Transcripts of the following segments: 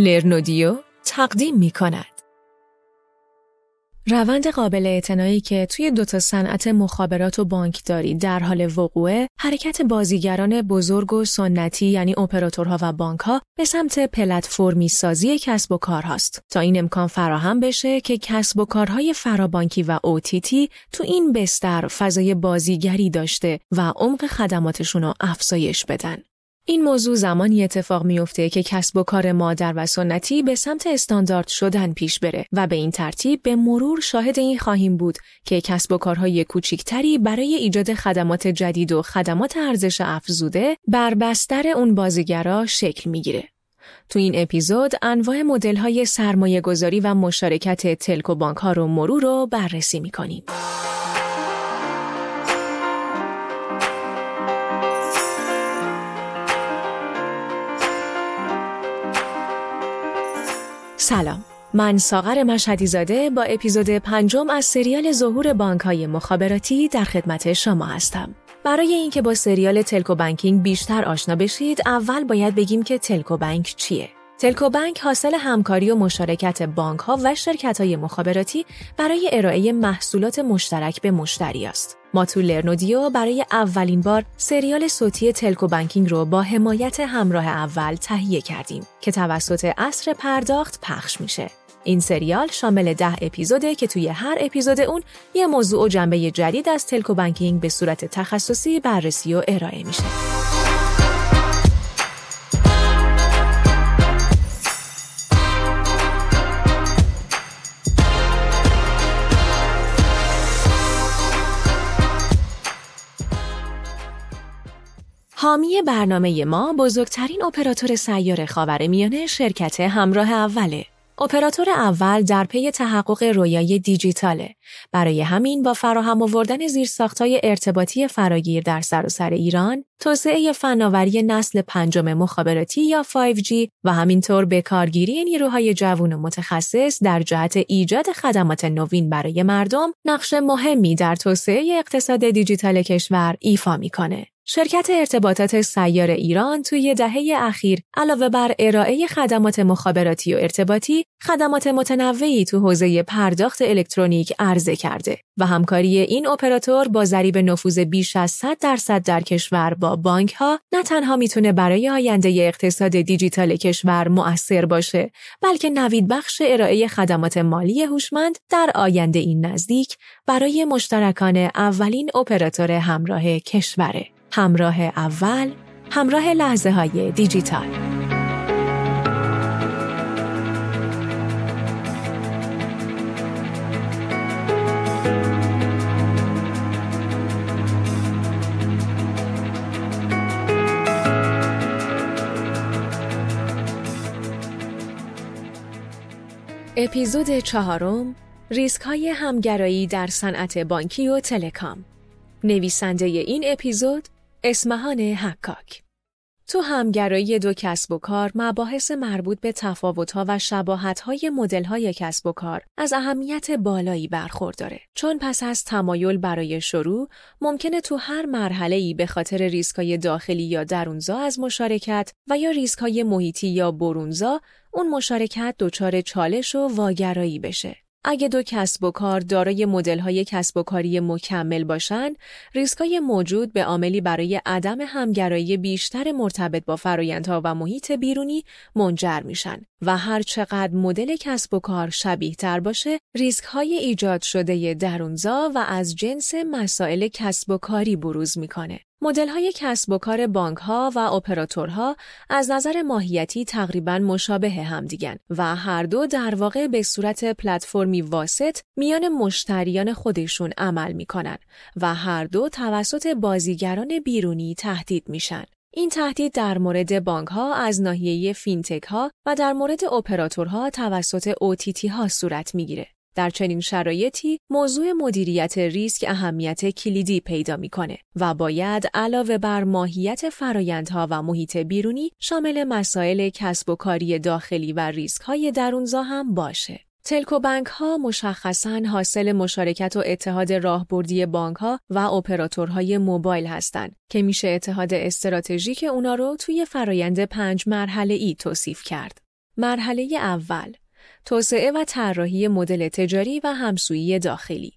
لرنودیو تقدیم می کند. روند قابل اعتنایی که توی دوتا صنعت مخابرات و بانکداری در حال وقوعه حرکت بازیگران بزرگ و سنتی یعنی اپراتورها و بانکها به سمت پلتفرمی سازی کسب و کار هاست تا این امکان فراهم بشه که کسب و کارهای فرابانکی و اوتیتی تو این بستر فضای بازیگری داشته و عمق خدماتشون رو افزایش بدن. این موضوع زمانی اتفاق میافته که کسب و کار مادر و سنتی به سمت استاندارد شدن پیش بره و به این ترتیب به مرور شاهد این خواهیم بود که کسب و کارهای کوچیکتری برای ایجاد خدمات جدید و خدمات ارزش افزوده بر بستر اون بازیگرا شکل می‌گیره. تو این اپیزود انواع مدل های سرمایه گذاری و مشارکت تلک و بانک ها رو مرور رو بررسی می‌کنیم. سلام من ساغر مشهدی زاده با اپیزود پنجم از سریال ظهور بانک های مخابراتی در خدمت شما هستم. برای اینکه با سریال تلکو بانکینگ بیشتر آشنا بشید اول باید بگیم که تلکو بانک چیه. تلکو بانک حاصل همکاری و مشارکت بانک ها و شرکت های مخابراتی برای ارائه محصولات مشترک به مشتری است. ما تو لرنودیو برای اولین بار سریال صوتی تلکو بانکینگ رو با حمایت همراه اول تهیه کردیم که توسط اصر پرداخت پخش میشه. این سریال شامل ده اپیزوده که توی هر اپیزود اون یه موضوع و جنبه جدید از تلکو بانکینگ به صورت تخصصی بررسی و ارائه میشه. حامی برنامه ما بزرگترین اپراتور سیار خاور میانه شرکت همراه اوله. اپراتور اول در پی تحقق رویای دیجیتاله. برای همین با فراهم آوردن زیرساختهای ارتباطی فراگیر در سراسر ایران، توسعه فناوری نسل پنجم مخابراتی یا 5G و همینطور به کارگیری نیروهای جوان و متخصص در جهت ایجاد خدمات نوین برای مردم، نقش مهمی در توسعه اقتصاد دیجیتال کشور ایفا می‌کنه. شرکت ارتباطات سیار ایران توی دهه اخیر علاوه بر ارائه خدمات مخابراتی و ارتباطی، خدمات متنوعی تو حوزه پرداخت الکترونیک عرضه کرده و همکاری این اپراتور با ضریب نفوذ بیش از 100 درصد در کشور با بانک ها نه تنها می‌تونه برای آینده اقتصاد دیجیتال کشور مؤثر باشه، بلکه نوید بخش ارائه خدمات مالی هوشمند در آینده این نزدیک برای مشترکان اولین اپراتور همراه کشوره. همراه اول همراه لحظه های دیجیتال. اپیزود چهارم ریسک های همگرایی در صنعت بانکی و تلکام. نویسنده این اپیزود اسمهان حکاک. تو همگرایی دو کسب و کار مباحث مربوط به تفاوت‌ها و شباهت‌های مدل‌های کسب و کار از اهمیت بالایی برخورداره. چون پس از تمایل برای شروع ممکنه تو هر مرحله‌ای به خاطر ریسکای داخلی یا درونزا از مشارکت و یا ریسکای محیطی یا برونزا اون مشارکت دچار چالش و واگرایی بشه. اگه دو کسب و کار دارای مدل‌های کسب و کاری مکمل باشند، ریسکای موجود به عاملی برای عدم همگرایی بیشتر مرتبط با فرایندها و محیط بیرونی منجر میشن و هر چقدر مدل کسب و کار شبیه تر باشه، ریسک های ایجاد شده درونزا و از جنس مسائل کسب و کاری بروز می‌کنه. مدل های کسب و کار بانک ها و اپراتورها از نظر ماهیتی تقریبا مشابه همدیگن و هر دو در واقع به صورت پلتفرمی واسط میان مشتریان خودشون عمل می‌کنن و هر دو توسط بازیگران بیرونی تهدید میشن. این تهدید در مورد بانک ها از ناحیه فینتک ها و در مورد اپراتورها توسط OTT ها صورت می‌گیره. در چنین شرایطی موضوع مدیریت ریسک اهمیت کلیدی پیدا می‌کنه و باید علاوه بر ماهیت فرایندها و محیط بیرونی شامل مسائل کسب و کاری داخلی و ریسک های درونزا هم باشه. تلکو بانک ها مشخصاً حاصل مشارکت و اتحاد راهبردی بانک ها و اپراتورهای موبایل هستند که میشه اتحاد استراتژیک اونا رو توی فرایند پنج مرحله ای توصیف کرد. مرحله اول توسعه و طراحی مدل تجاری و همسویی داخلی.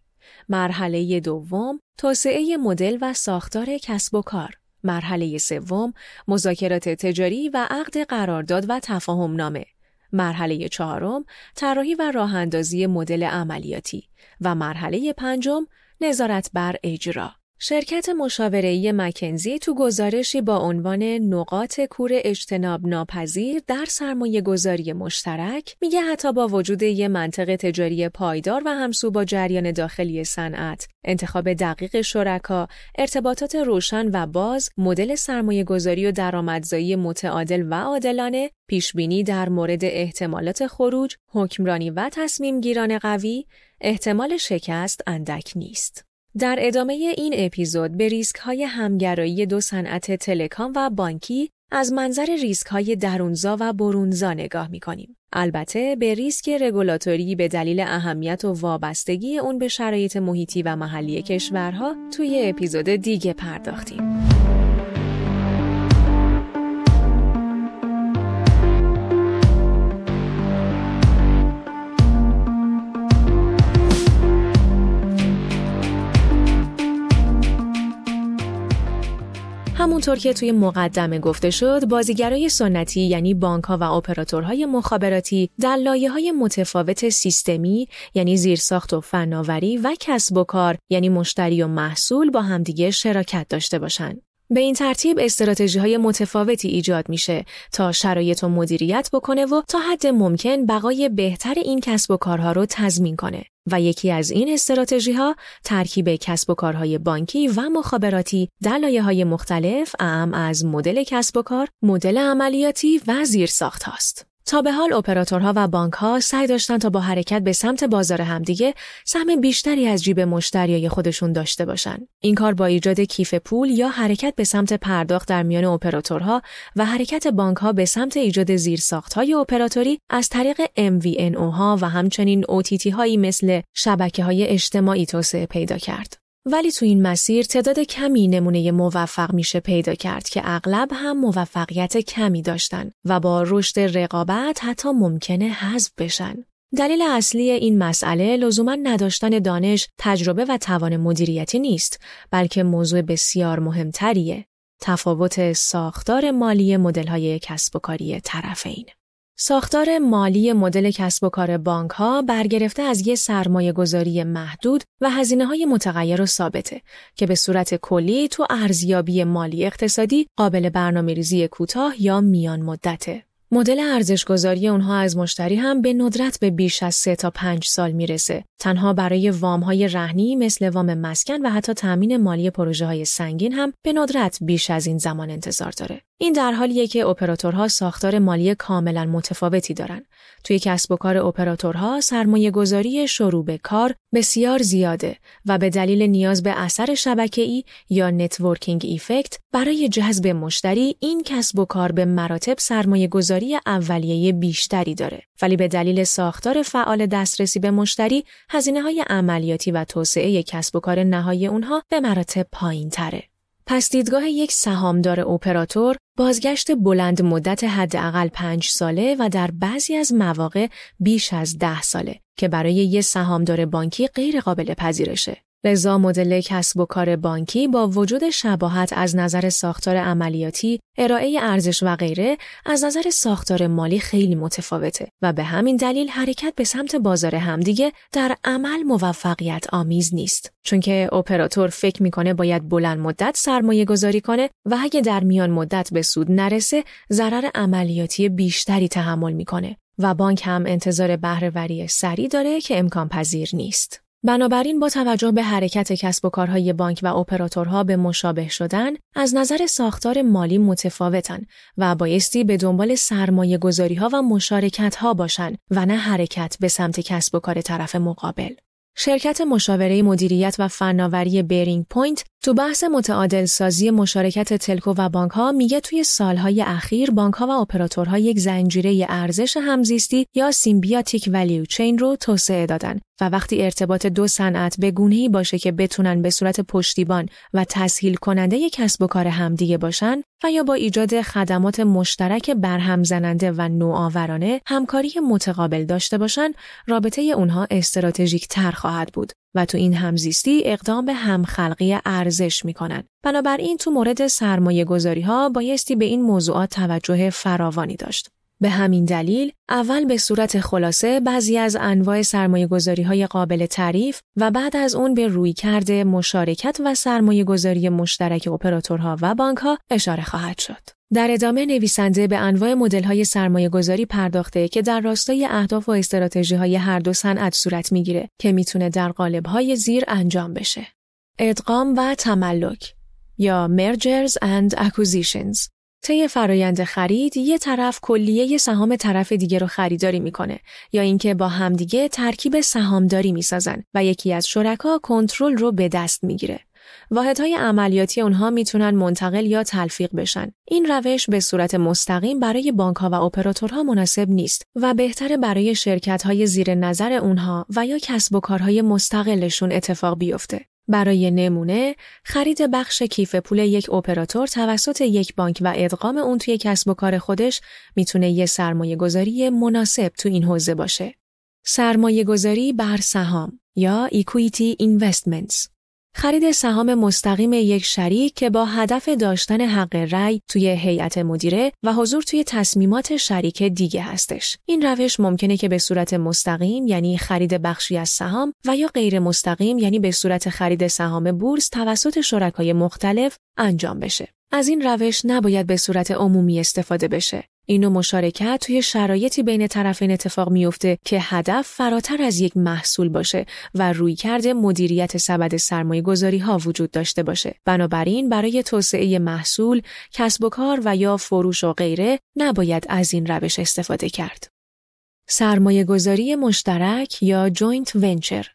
مرحله دوم توسعه مدل و ساختار کسب و کار. مرحله سوم مذاکرات تجاری و عقد قرارداد و تفاهم نامه مرحله چهارم طراحی و راه اندازی مدل عملیاتی. و مرحله پنجم نظارت بر اجرا. شرکت مشاوره‌ای مکنزی تو گزارشی با عنوان نقاط کور اجتناب ناپذیر در سرمایه گذاری مشترک میگه حتی با وجود یه منطق تجاری پایدار و همسو با جریان داخلی صنعت، انتخاب دقیق شرکا، ارتباطات روشن و باز، مدل سرمایه گذاری و درآمدزایی متعادل و عادلانه، پیشبینی در مورد احتمالات خروج، حکمرانی و تصمیم گیران قوی، احتمال شکست اندک نیست. در ادامه این اپیزود به ریسک های همگرایی دو صنعت تلکام و بانکی از منظر ریسک های درونزا و برونزا نگاه می کنیم. البته به ریسک رگولاتوری به دلیل اهمیت و وابستگی اون به شرایط محیطی و محلی کشورها توی اپیزود دیگه پرداختیم. همونطور که توی مقدمه گفته شد، بازیگرای سنتی یعنی بانک ها و اپراتورهای مخابراتی در لایه های متفاوت سیستمی یعنی زیرساخت و فناوری و کسب و کار یعنی مشتری و محصول با همدیگه شراکت داشته باشند. به این ترتیب استراتژی های متفاوتی ایجاد میشه تا شرایط و مدیریت بکنه و تا حد ممکن بقای بهتر این کسب و کارها رو تضمین کنه. و یکی از این استراتژی ها ترکیب کسب و کارهای بانکی و مخابراتی در های مختلف اعم از مدل کسب و کار، مدل عملیاتی و زیرساخت هاست. تا به حال اپراتورها و بانک ها سعی داشتن تا با حرکت به سمت بازار همدیگه سهم بیشتری از جیب مشتریای خودشون داشته باشن. این کار با ایجاد کیف پول یا حرکت به سمت پرداخت در میان اپراتورها و حرکت بانک ها به سمت ایجاد زیرساخت های اپراتوری از طریق MVNO ها و همچنین OTT هایی مثل شبکه های اجتماعی توسعه پیدا کرد. ولی تو این مسیر تعداد کمی نمونه موفق میشه پیدا کرد که اغلب هم موفقیت کمی داشتن و با رشد رقابت حتی ممکنه حذف بشن. دلیل اصلی این مسئله لزوما نداشتن دانش، تجربه و توان مدیریتی نیست، بلکه موضوع بسیار مهمتریه. تفاوت ساختار مالی مدل‌های کسب و کاری طرفین. ساختار مالی مدل کسب و کار بانک ها برگرفته از یک سرمایه گذاری محدود و هزینه های متغیر و ثابته که به صورت کلی تو ارزیابی مالی اقتصادی قابل برنامه ریزی کوتاه یا میان مدته. مدل ارزشگذاری اونها از مشتری هم به ندرت به بیش از سه تا پنج سال می‌رسه. تنها برای وام های رهنی مثل وام مسکن و حتی تأمین مالی پروژه های سنگین هم به ندرت بیش از این زمان انتظار داره. این در حالیه که اپراتورها ساختار مالی کاملا متفاوتی دارن. توی کسب و کار اپراتورها سرمایه گذاری شروع به کار بسیار زیاده و به دلیل نیاز به اثر شبکه‌ای یا networking effect برای جذب مشتری این کسب و کار به مراتب سرمایه گذاری اولیه بیشتری داره. ولی به دلیل ساختار فعال دسترسی به مشتری هزینه های عملیاتی و توسعه کسب و کار نهایی اونها به مراتب پایین تره. پس دیدگاه یک سهامدار اپراتور بازگشت بلند مدت حداقل پنج ساله و در بعضی از مواقع بیش از ده ساله که برای یک سهامدار بانکی غیر قابل پذیرشه. لذا مدل کسب و کار بانکی با وجود شباهت از نظر ساختار عملیاتی، ارائه ارزش و غیره از نظر ساختار مالی خیلی متفاوته و به همین دلیل حرکت به سمت بازار همدیگه در عمل موفقیت آمیز نیست. چون که اپراتور فکر می‌کنه باید بلند مدت سرمایه گذاری کنه و اگه در میان مدت به سود نرسه ضرر عملیاتی بیشتری تحمل می‌کنه و بانک هم انتظار بهرهوری سریع داره که امکان پذیر نیست. بنابراین با توجه به حرکت کسب و کارهای بانک و اپراتورها به مشابه شدن از نظر ساختار مالی متفاوتن و بایستی به دنبال سرمایه گذاری ها و مشارکت ها باشن و نه حرکت به سمت کسب و کار طرف مقابل. شرکت مشاوره مدیریت و فناوری BearingPoint تو بحث متعادل سازی مشارکت تلکو و بانک ها میگه توی سالهای اخیر بانک ها و اپراتورها یک زنجیره ارزش همزیستی یا symbiotic value chain رو توسعه دادن و وقتی ارتباط دو صنعت به گونه‌ای باشه که بتونن به صورت پشتیبان و تسهیل کننده کسب و کار همدیگه باشن و یا با ایجاد خدمات مشترک برهم زننده و نوآورانه همکاری متقابل داشته باشن رابطه اونها استراتژیک تر خواهد بود و تو این همزیستی اقدام به همخلقی ارزش می‌کنن. بنابراین تو مورد سرمایه گذاری ها بایستی به این موضوعات توجه فراوانی داشت. به همین دلیل اول به صورت خلاصه بعضی از انواع سرمایه گذاری های قابل تعریف و بعد از اون به روی کرده مشارکت و سرمایه گذاری مشترک اپراتورها و بانک ها اشاره خواهد شد. در ادامه نویسنده به انواع مدل های سرمایه گذاری پرداخته که در راستای اهداف و استراتژی های هر دو صنعت صورت می‌گیره که می‌تونه در قالب های زیر انجام بشه. ادغام و تملک یا mergers and acquisitions طی فرایند خرید یه طرف کلیه سهام طرف دیگه رو خریداری می‌کنه یا اینکه با همدیگه ترکیب سهامداری می‌سازن و یکی از شرکا کنترل رو به دست می‌گیره. واحدهای عملیاتی اونها می‌تونن منتقل یا تلفیق بشن. این روش به صورت مستقیم برای بانکها و اپراتورها مناسب نیست و بهتر برای شرکت‌های زیر نظر اونها و یا کسب و کارهای مستقلشون اتفاق بیفته. برای نمونه خرید بخش کیف پول یک اپراتور توسط یک بانک و ادغام اون توی کسب و کار خودش می‌تونه یه سرمایه گذاری مناسب تو این حوزه باشه. سرمایه گذاری بر سهام یا equity investments خرید سهام مستقیم یک شریک که با هدف داشتن حق رأی توی هیئت مدیره و حضور توی تصمیمات شریک دیگه هستش. این روش ممکنه که به صورت مستقیم یعنی خرید بخشی از سهام و یا غیر مستقیم یعنی به صورت خرید سهام بورس توسط شرکای مختلف انجام بشه. از این روش نباید به صورت عمومی استفاده بشه. اینو مشارکت توی شرایطی بین طرفین اتفاق میفته که هدف فراتر از یک محصول باشه و رویکرد مدیریت سبد سرمایه گذاری ها وجود داشته باشه. بنابراین برای توسعه محصول، کسب و کار و یا فروش و غیره نباید از این روش استفاده کرد. سرمایه گذاری مشترک یا joint venture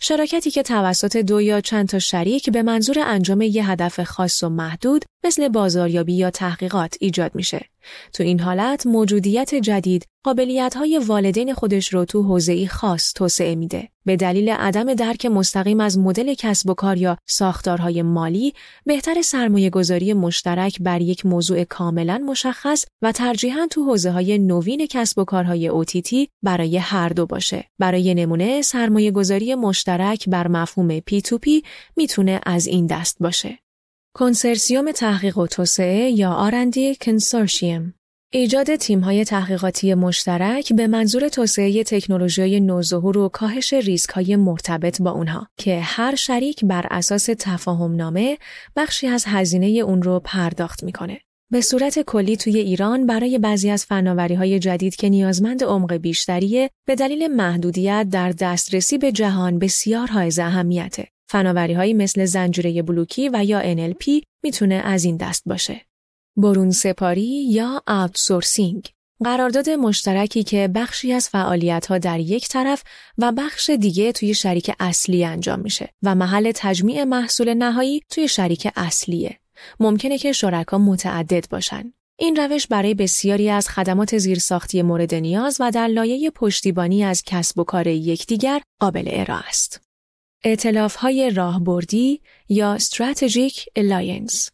شراکتی که توسط دو یا چند تا شریک به منظور انجام یه هدف خاص و محدود مثل بازاریابی یا تحقیقات ایجاد میشه. تو این حالت موجودیت جدید قابلیت های والدین خودش رو تو حوزه‌ای خاص توسعه میده. به دلیل عدم درک مستقیم از مدل کسب و کار یا ساختارهای مالی، بهتر سرمایه گذاری مشترک بر یک موضوع کاملا مشخص و ترجیحاً تو حوزه های نوین کسب و کارهای OTT برای هر دو باشه. برای نمونه سرمایه گذاری مشترک بر مفهوم P2P می‌تونه از این دست باشه. کنسرسیوم تحقیق و توسعه یا آرندی کنسورشیم ایجاد تیم‌های تحقیقاتی مشترک به منظور توسعه تکنولوژی‌های نوظهور و کاهش ریسک‌های مرتبط با اونها که هر شریک بر اساس تفاهم نامه بخشی از هزینه اون رو پرداخت می‌کنه. به صورت کلی توی ایران برای بعضی از فناوری‌های جدید که نیازمند عمق بیشتریه به دلیل محدودیت در دسترسی به جهان بسیار حائز اهمیته. فناوری‌هایی مثل زنجیره بلوکی و یا NLP می‌تونه از این دست باشه. برون سپاری یا آوتسورسینگ قرارداد مشترکی که بخشی از فعالیت‌ها در یک طرف و بخش دیگه توی شریک اصلی انجام میشه و محل تجمیع محصول نهایی توی شریک اصلیه. ممکنه که شرکا متعدد باشن. این روش برای بسیاری از خدمات زیرساختی مورد نیاز و در لایه پشتیبانی از کسب و کار یکدیگر قابل ارائه است. های راهبردی یا Strategic Alliance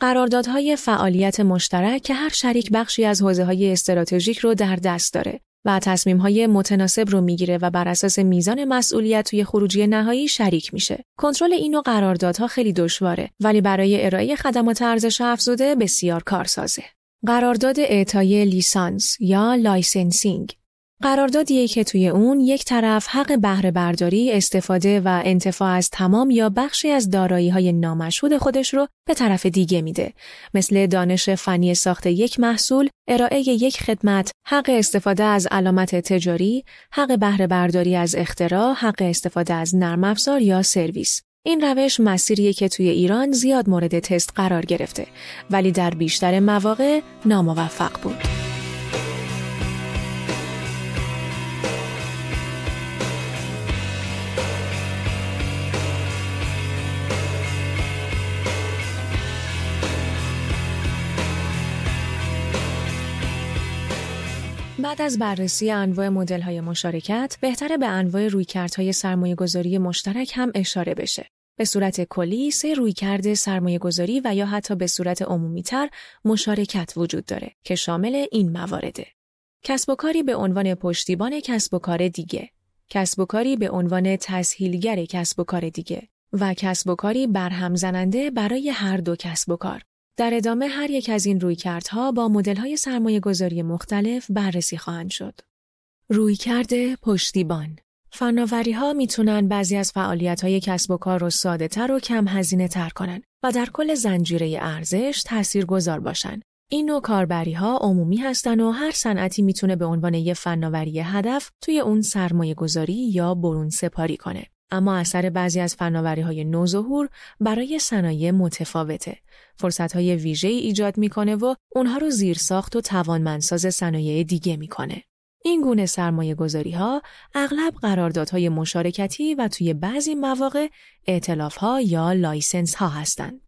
قراردادهای فعالیت مشترک که هر شریک بخشی از حوزه های استراتژیک رو در دست داره و تصمیم های متناسب رو می‌گیره و بر اساس میزان مسئولیت توی خروجی نهایی شریک میشه. کنترل این نوع قراردادها خیلی دشواره ولی برای ارائه خدمات ارزش افزوده بسیار کارسازه. قرارداد اعطای لیسانس یا licensing قراردادیه که توی اون یک طرف حق بهره برداری، استفاده و انتفاع از تمام یا بخشی از دارایی های نامشهود خودش رو به طرف دیگه میده. مثل دانش فنی ساخت یک محصول، ارائه یک خدمت، حق استفاده از علامت تجاری، حق بهره برداری از اختراع، حق استفاده از نرم افزار یا سرویس. این روش مسیریه که توی ایران زیاد مورد تست قرار گرفته ولی در بیشتر مواقع ناموفق بود. بعد از بررسی انواع مدل‌های مشارکت، بهتره به انواع رویکردهای سرمایه‌گذاری مشترک هم اشاره بشه. به صورت کلی سه رویکرد سرمایه گذاری و یا حتی به صورت عمومیتر مشارکت وجود داره که شامل این موارده. کسب و کاری به عنوان پشتیبان کسب و کار دیگه، کسب و کاری به عنوان تسهیلگر کسب و کار دیگه و کسب و کاری برهم زننده برای هر دو کسب و کار. در ادامه هر یک از این رویکردها با مدل‌های سرمایه گذاری مختلف بررسی خواهند شد. رویکرد پشتیبان فناوری ها می‌تونن بعضی از فعالیت های کسب و کار رو ساده تر و کم هزینه تر کنن و در کل زنجیره ارزش تأثیر گذار باشن. این نوع کاربری ها عمومی هستن و هر صنعتی می‌تونه به عنوان یه فناوری هدف توی اون سرمایه گذاری یا برون سپاری کنه. اما اثر بعضی از فناوری های نوظهور برای صنایع متفاوته. فرصت های ویژه ایجاد می‌کنه و اونها رو زیر ساخت و توانمندساز صنایع دیگه می‌کنه. این گونه سرمایه گذاری ها اغلب قراردادهای مشارکتی و توی بعضی مواقع ائتلاف ها یا license ها هستند.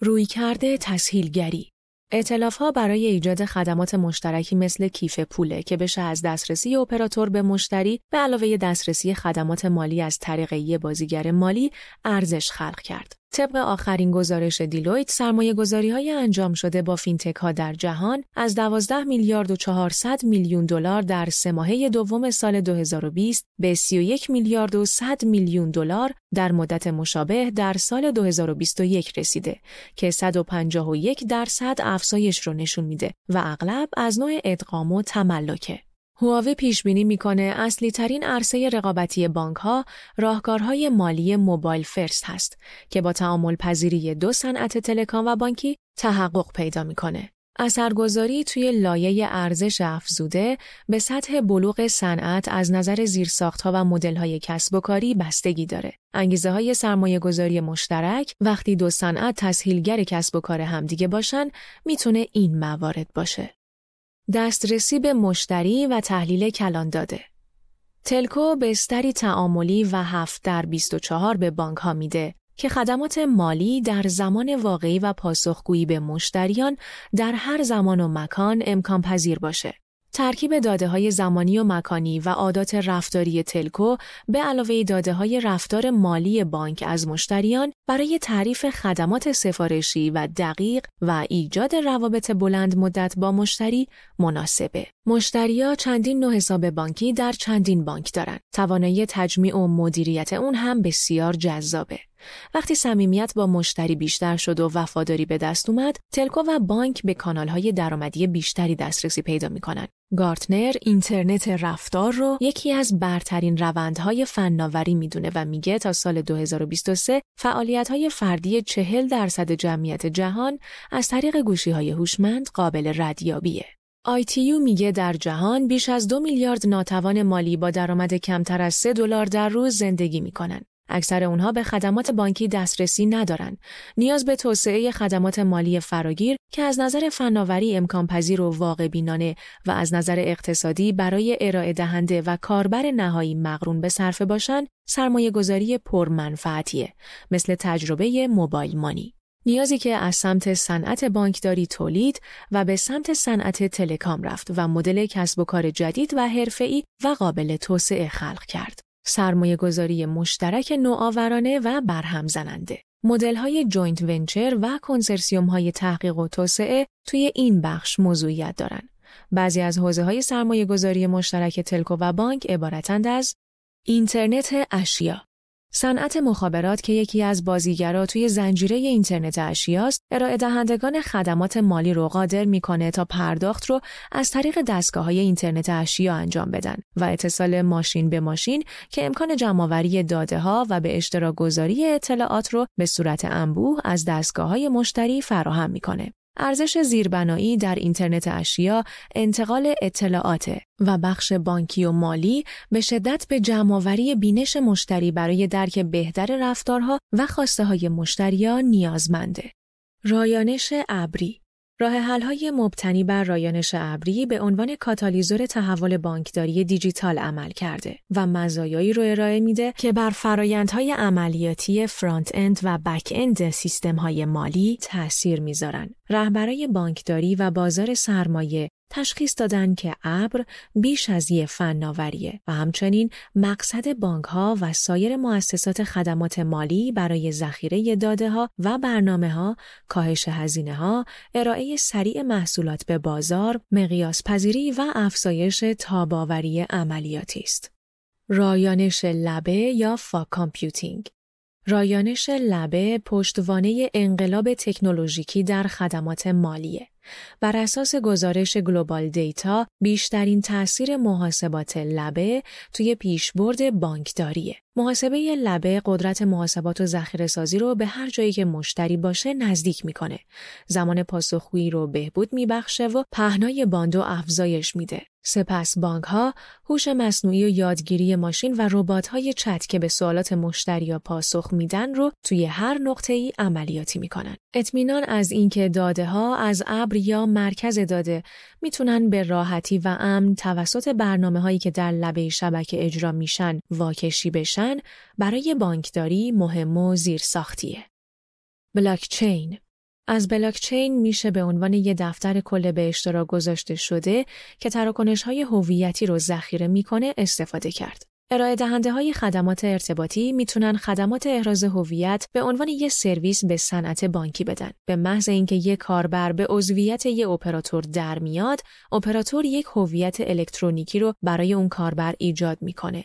رویکرد تسهیلگری ائتلاف ها برای ایجاد خدمات مشترکی مثل کیف پوله که بشه از دسترسی اپراتور به مشتری به علاوه دسترسی خدمات مالی از طریق یه بازیگر مالی ارزش خلق کرد. طبق آخرین گزارش Deloitte سرمایه گذاری های انجام شده با فینتک ها در جهان از 12 میلیارد و 400 میلیون دلار در سه ماهه دوم سال 2020 به 31 میلیارد و 100 میلیون دلار در مدت مشابه در سال 2021 رسیده که 151 درصد افزایش رو نشون میده و اغلب از نوع ادغام و تملکه. هواوی پیش بینی می‌کنه اصلی ترین عرصه رقابتی بانک ها راهکارهای مالی موبایل فرست هست که با تعامل پذیری دو صنعت تلکام و بانکی تحقق پیدا می‌کنه. اثرگذاری توی لایه ارزش افزوده به سطح بلوغ صنعت از نظر زیرساختها و مدل‌های کسب و کاری بستگی داره. انگیزه های سرمایه گذاری مشترک وقتی دو صنعت تسهیلگر کسب و کار همدیگه باشن می‌تونه این موارد باشه. دسترسی به مشتری و تحلیل کلان داده. تلکو بستری تعاملی و 7 در 24 به بانک ها میده که خدمات مالی در زمان واقعی و پاسخگویی به مشتریان در هر زمان و مکان امکان پذیر باشه. ترکیب داده های زمانی و مکانی و عادات رفتاری تلکو به علاوه داده های رفتار مالی بانک از مشتریان برای تعریف خدمات سفارشی و دقیق و ایجاد روابط بلند مدت با مشتری مناسبه. مشتریا چندین نوع حساب بانکی در چندین بانک دارند. توانایی تجمیع و مدیریت اون هم بسیار جذابه. وقتی صمیمیت با مشتری بیشتر شد و وفاداری به دست اومد، تلکو و بانک به کانالهای درآمدی بیشتری دسترسی پیدا می‌کنن. گارتنر اینترنت رفتار رو یکی از برترین روندهای فناوری می‌دونه و میگه تا سال 2023 فعالیت‌های فردی 40 درصد جمعیت جهان از طریق گوشی‌های هوشمند قابل ردیابیه. ITU میگه در جهان بیش از دو میلیارد ناتوان مالی با درآمد کمتر از 3 دلار در روز زندگی می‌کنن. اکثر اونها به خدمات بانکی دسترسی ندارن. نیاز به توسعه خدمات مالی فراگیر که از نظر فناوری امکان پذیر و واقع بینانه و از نظر اقتصادی برای ارائه دهنده و کاربر نهایی مقرون به صرفه باشند، سرمایه گذاری پرمنفعتیه مثل تجربه mobile money. نیازی که از سمت صنعت بانکداری تولید و به سمت صنعت telecom رفت و مدل کسب و کار جدید و حرفه‌ای و قابل توسعه خلق کرد. سرمایه گذاری مشترک نوآورانه و برهم زننده. مدل های joint venture و کنسرسیوم های تحقیق و توسعه توی این بخش موضوعیت دارند. بعضی از حوزه های سرمایه گذاری مشترک telco و بانک عبارتند از اینترنت اشیا صنعت مخابرات که یکی از بازیگرا توی زنجیره اینترنت اشیاست، ارائه دهندگان خدمات مالی رو قادر می‌کنه تا پرداخت رو از طریق دستگاه های اینترنت اشیا انجام بدن و اتصال ماشین به ماشین که امکان جمعآوری داده ها و به اشتراک گذاری اطلاعات رو به صورت انبوه از دستگاه های مشتری فراهم می‌کنه. ارزش زیربنایی در اینترنت اشیا انتقال اطلاعات و بخش بانکی و مالی به شدت به جمعآوری بینش مشتری برای درک بهتر رفتارها و خواسته های مشتریان نیازمنده. رایانش ابری راه های مبتنی بر رایانش ابری به عنوان کاتالیزور تحول بانکداری دیجیتال عمل کرده و مزایایی رو ارائه میده که بر فرایندهای عملیاتی front-end و back-end سیستم های مالی تأثیر می‌ذارن. رهبرای بانکداری و بازار سرمایه تشخیص دادن که ابر بیش از یه فناوریه و همچنین مقصد بانک ها و سایر مؤسسات خدمات مالی برای ذخیره داده ها و برنامه ها، کاهش هزینه ها، ارائه سریع محصولات به بازار، مقیاس پذیری و افزایش تاب‌آوری عملیاتی است. رایانش لبه یا fog computing رایانش لبه پشتوانه انقلاب تکنولوژیکی در خدمات مالیه. بر اساس گزارش GlobalData بیشترین تاثیر محاسبات لبه توی پیشبرد بانکداریه. محاسبه لبه قدرت محاسبات و ذخیره سازی رو به هر جایی که مشتری باشه نزدیک می‌کنه. زمان پاسخگویی رو بهبود میبخشه و پهنای باندو افزایش میده. سپس بانک ها هوش مصنوعی و یادگیری ماشین و ربات های چت که به سوالات مشتری پاسخ میدن رو توی هر نقطه ای عملیاتی می‌کنن. اطمینان از اینکه داده ها از ابر یا مرکز داده می‌تونن به راحتی و امن توسط برنامه هایی که در لبه شبکه اجرا میشن واکشی بشن برای بانکداری مهم و زیر ساختیه. بلاکچین از بلاکچین میشه به عنوان یه دفتر کل به اشتراک گذاشته شده که تراکنش های هویتی رو ذخیره می‌کنه استفاده کرد. ارائه دهنده های خدمات ارتباطی می‌تونن خدمات احراز هویت به عنوان یه سرویس به صنعت بانکی بدن. به محض اینکه یک کاربر به عضویت یک اپراتور در میاد، اپراتور یک هویت الکترونیکی رو برای اون کاربر ایجاد می‌کنه.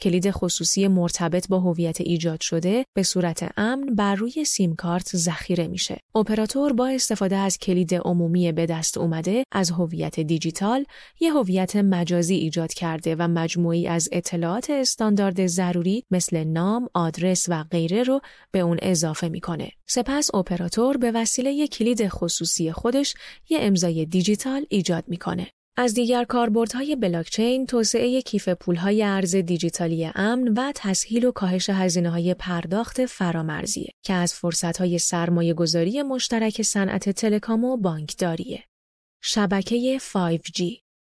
کلید خصوصی مرتبط با هویت ایجاد شده به صورت امن بر روی سیم کارت ذخیره میشه. اپراتور با استفاده از کلید عمومی به دست اومده از هویت دیجیتال یه هویت مجازی ایجاد کرده و مجموعی از اطلاعات استاندارد ضروری مثل نام، آدرس و غیره رو به اون اضافه می‌کنه. سپس اپراتور به وسیله کلید خصوصی خودش یه امضای دیجیتال ایجاد می‌کنه. از دیگر کاربردهای بلاکچین توسعه کیف پولهای ارز دیجیتالی امن و تسهیل و کاهش هزینه های پرداخت فرامرزیه که از فرصتهای سرمایه گذاری مشترک صنعت تلکام و بانکداریه. شبکه 5G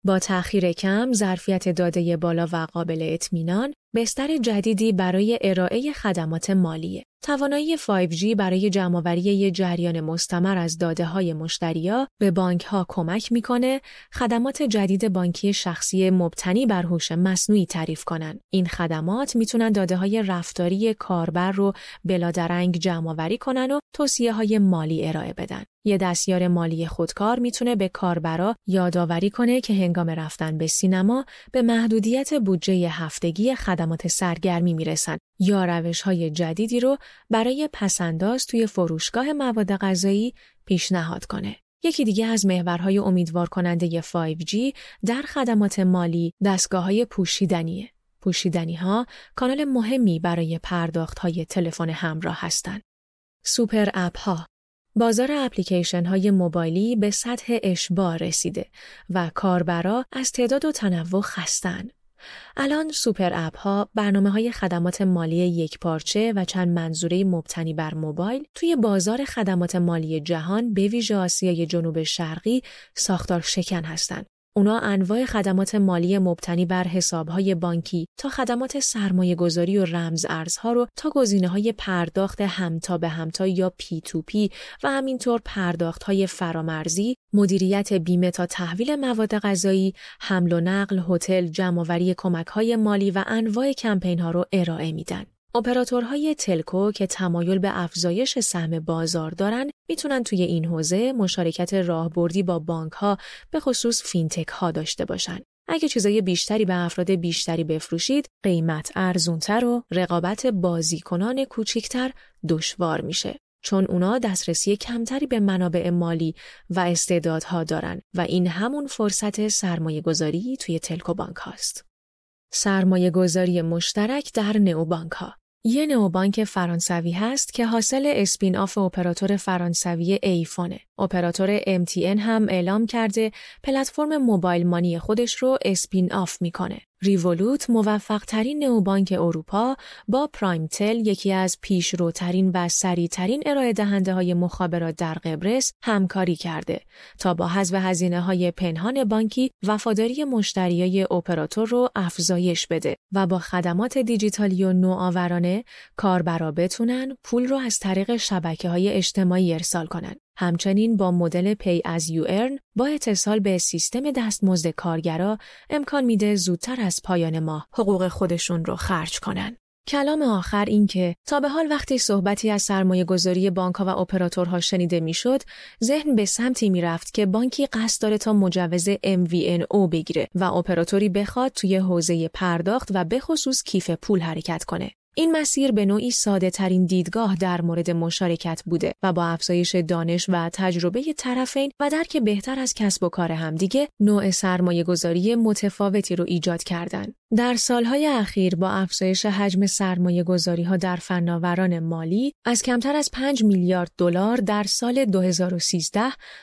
با تأخیر کم، ظرفیت داده بالا و قابل اطمینان، بستر جدیدی برای ارائه خدمات مالیه. توانایی 5G برای جمعآوری یک جریان مستمر از داده های مشتریا به بانک ها کمک می‌کنه خدمات جدید بانکی شخصی مبتنی بر هوش مصنوعی تعریف کنن. این خدمات می‌تونن داده های رفتاری کاربر رو بلادرنگ جمعآوری کنن و توصیه های مالی ارائه بدن. یه دستیار مالی خودکار می‌تونه به کاربرا یادآوری کنه که هنگام رفتن به سینما به محدودیت بودجه هفتگی خدمات سرگرمی می‌رسن یا روش های جدیدی رو برای پسنداز توی فروشگاه مواد غذایی پیشنهاد کنه. یکی دیگه از محورهای امیدوار کننده 5G در خدمات مالی دستگاه های پوشیدنیه. پوشیدنی ها کانال مهمی برای پرداخت های تلفن همراه هستند. super app ها بازار اپلیکیشن های موبایلی به سطح اشباع رسیده و کاربرا از تعداد و تنوع خستن. الان super app ها برنامه های خدمات مالی یک پارچه و چند منظوره مبتنی بر موبایل توی بازار خدمات مالی جهان به ویژه آسیای جنوب شرقی ساختار شکن هستند. اونا انواع خدمات مالی مبتنی بر حسابهای بانکی تا خدمات سرمایه گذاری و رمز ارزها رو تا گزینه های پرداخت همتا به همتا یا P2P و همینطور پرداخت های فرامرزی، مدیریت بیمه تا تحویل مواد غذایی، حمل و نقل، هتل، جمعآوری کمک های مالی و انواع کمپین ها رو ارائه میدن. اپراتورهای telco که تمایل به افزایش سهم بازار دارن می‌تونن توی این حوزه مشارکت راهبردی با بانک ها به خصوص فینتک ها داشته باشن. اگه چیزای بیشتری به افراد بیشتری بفروشید، قیمت ارزونتر و رقابت بازیکنان کوچیکتر دشوار میشه. چون اونا دسترسی کمتری به منابع مالی و استعدادها دارن و این همون فرصت سرمایه گذاری توی telco بانک هاست. سرمایه گذاری مشترک در نئوبانک ها یه نئوبانک فرانسوی هست که حاصل spin-off اپراتور فرانسوی ایفونه. اپراتور MTN هم اعلام کرده پلتفرم موبایل مانی خودش رو اسپین آف می‌کنه. ریولوت موفق ترین نئوبانک اروپا با پرایم تل یکی از پیشروترین و سریعترین ارائه دهنده های مخابرات در قبرس همکاری کرده تا با حذف هزینه های پنهان بانکی وفاداری مشتریای اپراتور رو افزایش بده و با خدمات دیجیتالی و نوآورانه کاربرا بتونن پول رو از طریق شبکه های اجتماعی ارسال کنن. همچنین با مدل پی از یو ارن با اتصال به سیستم دستمزد کارگرا امکان میده زودتر از پایان ماه حقوق خودشون رو خرج کنن. کلام آخر این که تا به حال وقتی صحبتی از سرمایه گذاری بانک و اپراتورها شنیده می‌شد ذهن به سمتی می‌رفت که بانکی قصد داره تا مجوز MVNO بگیره و اپراتوری بخواد توی حوزه پرداخت و به خصوص کیف پول حرکت کنه. این مسیر به نوعی ساده ترین دیدگاه در مورد مشارکت بوده و با افزایش دانش و تجربه طرفین و درک بهتر از کسب و کار همدیگه نوع سرمایه گذاری متفاوتی رو ایجاد کردند. در سالهای اخیر با افزایش حجم سرمایه گذاری ها در فناوران مالی از کمتر از 5 میلیارد دلار در سال 2013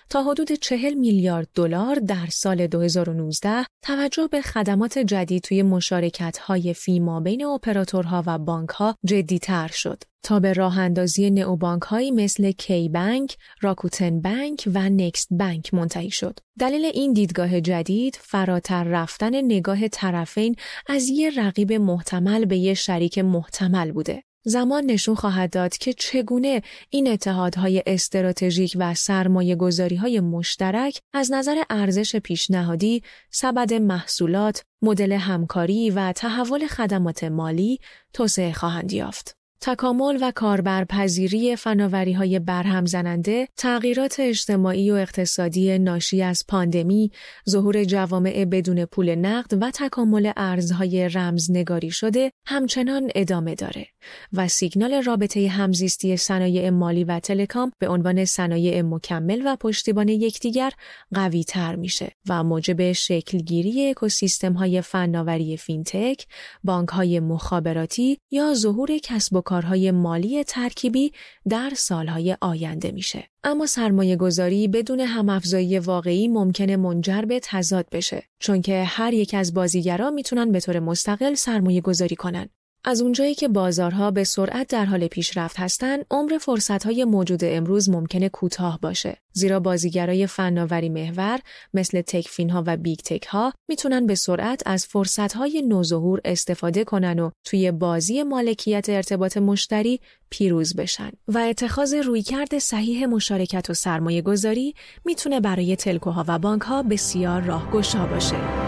تا حدود 40 میلیارد دلار در سال 2019 توجه به خدمات جدید توی مشارکت های فیما بین اپراتورها و بانک ها جدی تر شد. تا به راه اندازی نئوبانک هایی مثل کی بانک، راکوتن بانک و نکست بانک منتهی شد. دلیل این دیدگاه جدید فراتر رفتن نگاه طرفین از یه رقیب محتمل به یه شریک محتمل بوده. زمان نشون خواهد داد که چگونه این اتحادهای استراتژیک و سرمایه گذاری های مشترک از نظر ارزش پیشنهادی، سبد محصولات، مدل همکاری و تحول خدمات مالی توسعه خواهند یافت. تکامل و کاربرپذیری فناوری های برهم زننده، تغییرات اجتماعی و اقتصادی ناشی از پاندمی، ظهور جوامع بدون پول نقد و تکامل ارزهای رمزنگاری شده همچنان ادامه داره و سیگنال رابطه همزیستی صنایع مالی و تلکام به عنوان صنایع مکمل و پشتیبان یکدیگر قوی تر میشه و موجب شکلگیری اکوسیستم های فناوری فینتک، بانک های مخابراتی یا ظهور کسب و کارهای مالی ترکیبی در سالهای آینده میشه. اما سرمایه گذاری بدون همافزایی واقعی ممکنه منجر به تضاد بشه چون که هر یک از بازیگران می‌تونن به طور مستقل سرمایه گذاری کنن از اونجایی که بازارها به سرعت در حال پیشرفت هستند، عمر فرصتهای موجود امروز ممکنه کوتاه باشه. زیرا بازیگرای فناوری محور مثل techfin ها و big tech ها می‌تونن به سرعت از فرصتهای نوظهور استفاده کنن و توی بازی مالکیت ارتباط مشتری پیروز بشن و اتخاذ رویکرد صحیح مشارکت و سرمایه گذاری می‌تونه برای telco ها و بانک ها بسیار راهگشا باشه.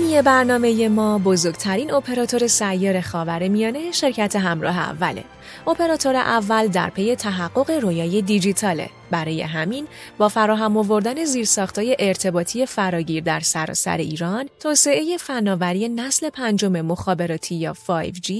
حامی برنامه ما بزرگترین اپراتور سیار خاور میانه شرکت همراه اوله. اپراتور اول در پی تحقق رویای دیجیتاله برای همین با فراهم آوردن زیرساختهای ارتباطی فراگیر در سراسر ایران، توسعه فناوری نسل پنجم مخابراتی یا 5G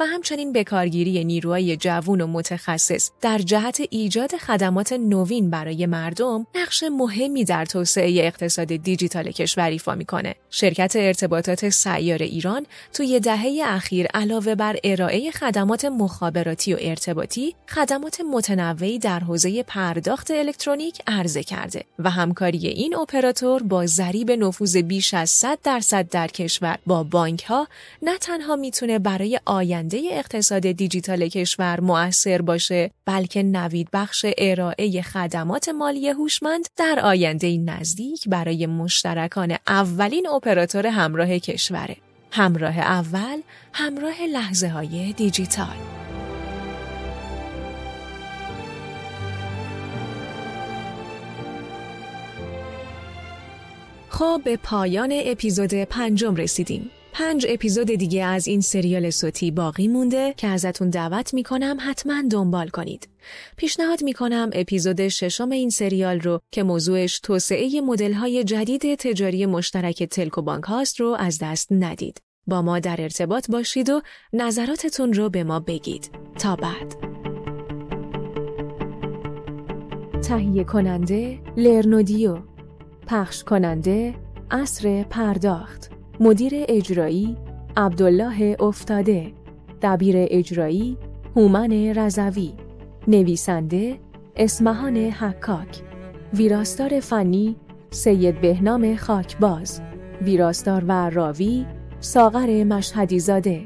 و همچنین بکارگیری نیروهای جوون و متخصص در جهت ایجاد خدمات نوین برای مردم نقش مهمی در توسعه اقتصاد دیجیتال کشور ایفا می‌کنه. شرکت ارتباطات سیار ایران توی دهه اخیر علاوه بر ارائه خدمات مخابراتی و ارتباطی، خدمات متنوعی در حوزه پرداخت الکترونیک عرضه کرده و همکاری این اپراتور با ضریب نفوذ بیش از 100 درصد در کشور با بانک ها نه تنها می‌تونه برای آینده اقتصاد دیجیتال کشور مؤثر باشه بلکه نوید بخش ارائه خدمات مالی هوشمند در آینده نزدیک برای مشترکان اولین اپراتور همراه کشوره. همراه اول همراه لحظه های دیجیتال. خب به پایان اپیزود پنجم رسیدیم. پنج اپیزود دیگه از این سریال صوتی باقی مونده که ازتون دعوت می‌کنم حتما دنبال کنید. پیشنهاد می‌کنم اپیزود ششم این سریال رو که موضوعش توسعه های جدید تجاری مشترک تلکو بانک هاست رو از دست ندید. با ما در ارتباط باشید و نظراتتون رو به ما بگید. تا بعد. تهیه کننده لرنودیو پخش کننده اصر پرداخت. مدیر اجرایی عبدالله افتاده. دبیر اجرایی هومن رزوی نویسنده اسمهان حکاک. ویراستار فنی سید بهنام خاکباز. ویراستار و راوی ساغر مشهدی زاده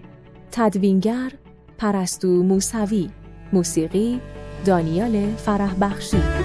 تدوینگر پرستو موسوی. موسیقی دانیال فرح بخشی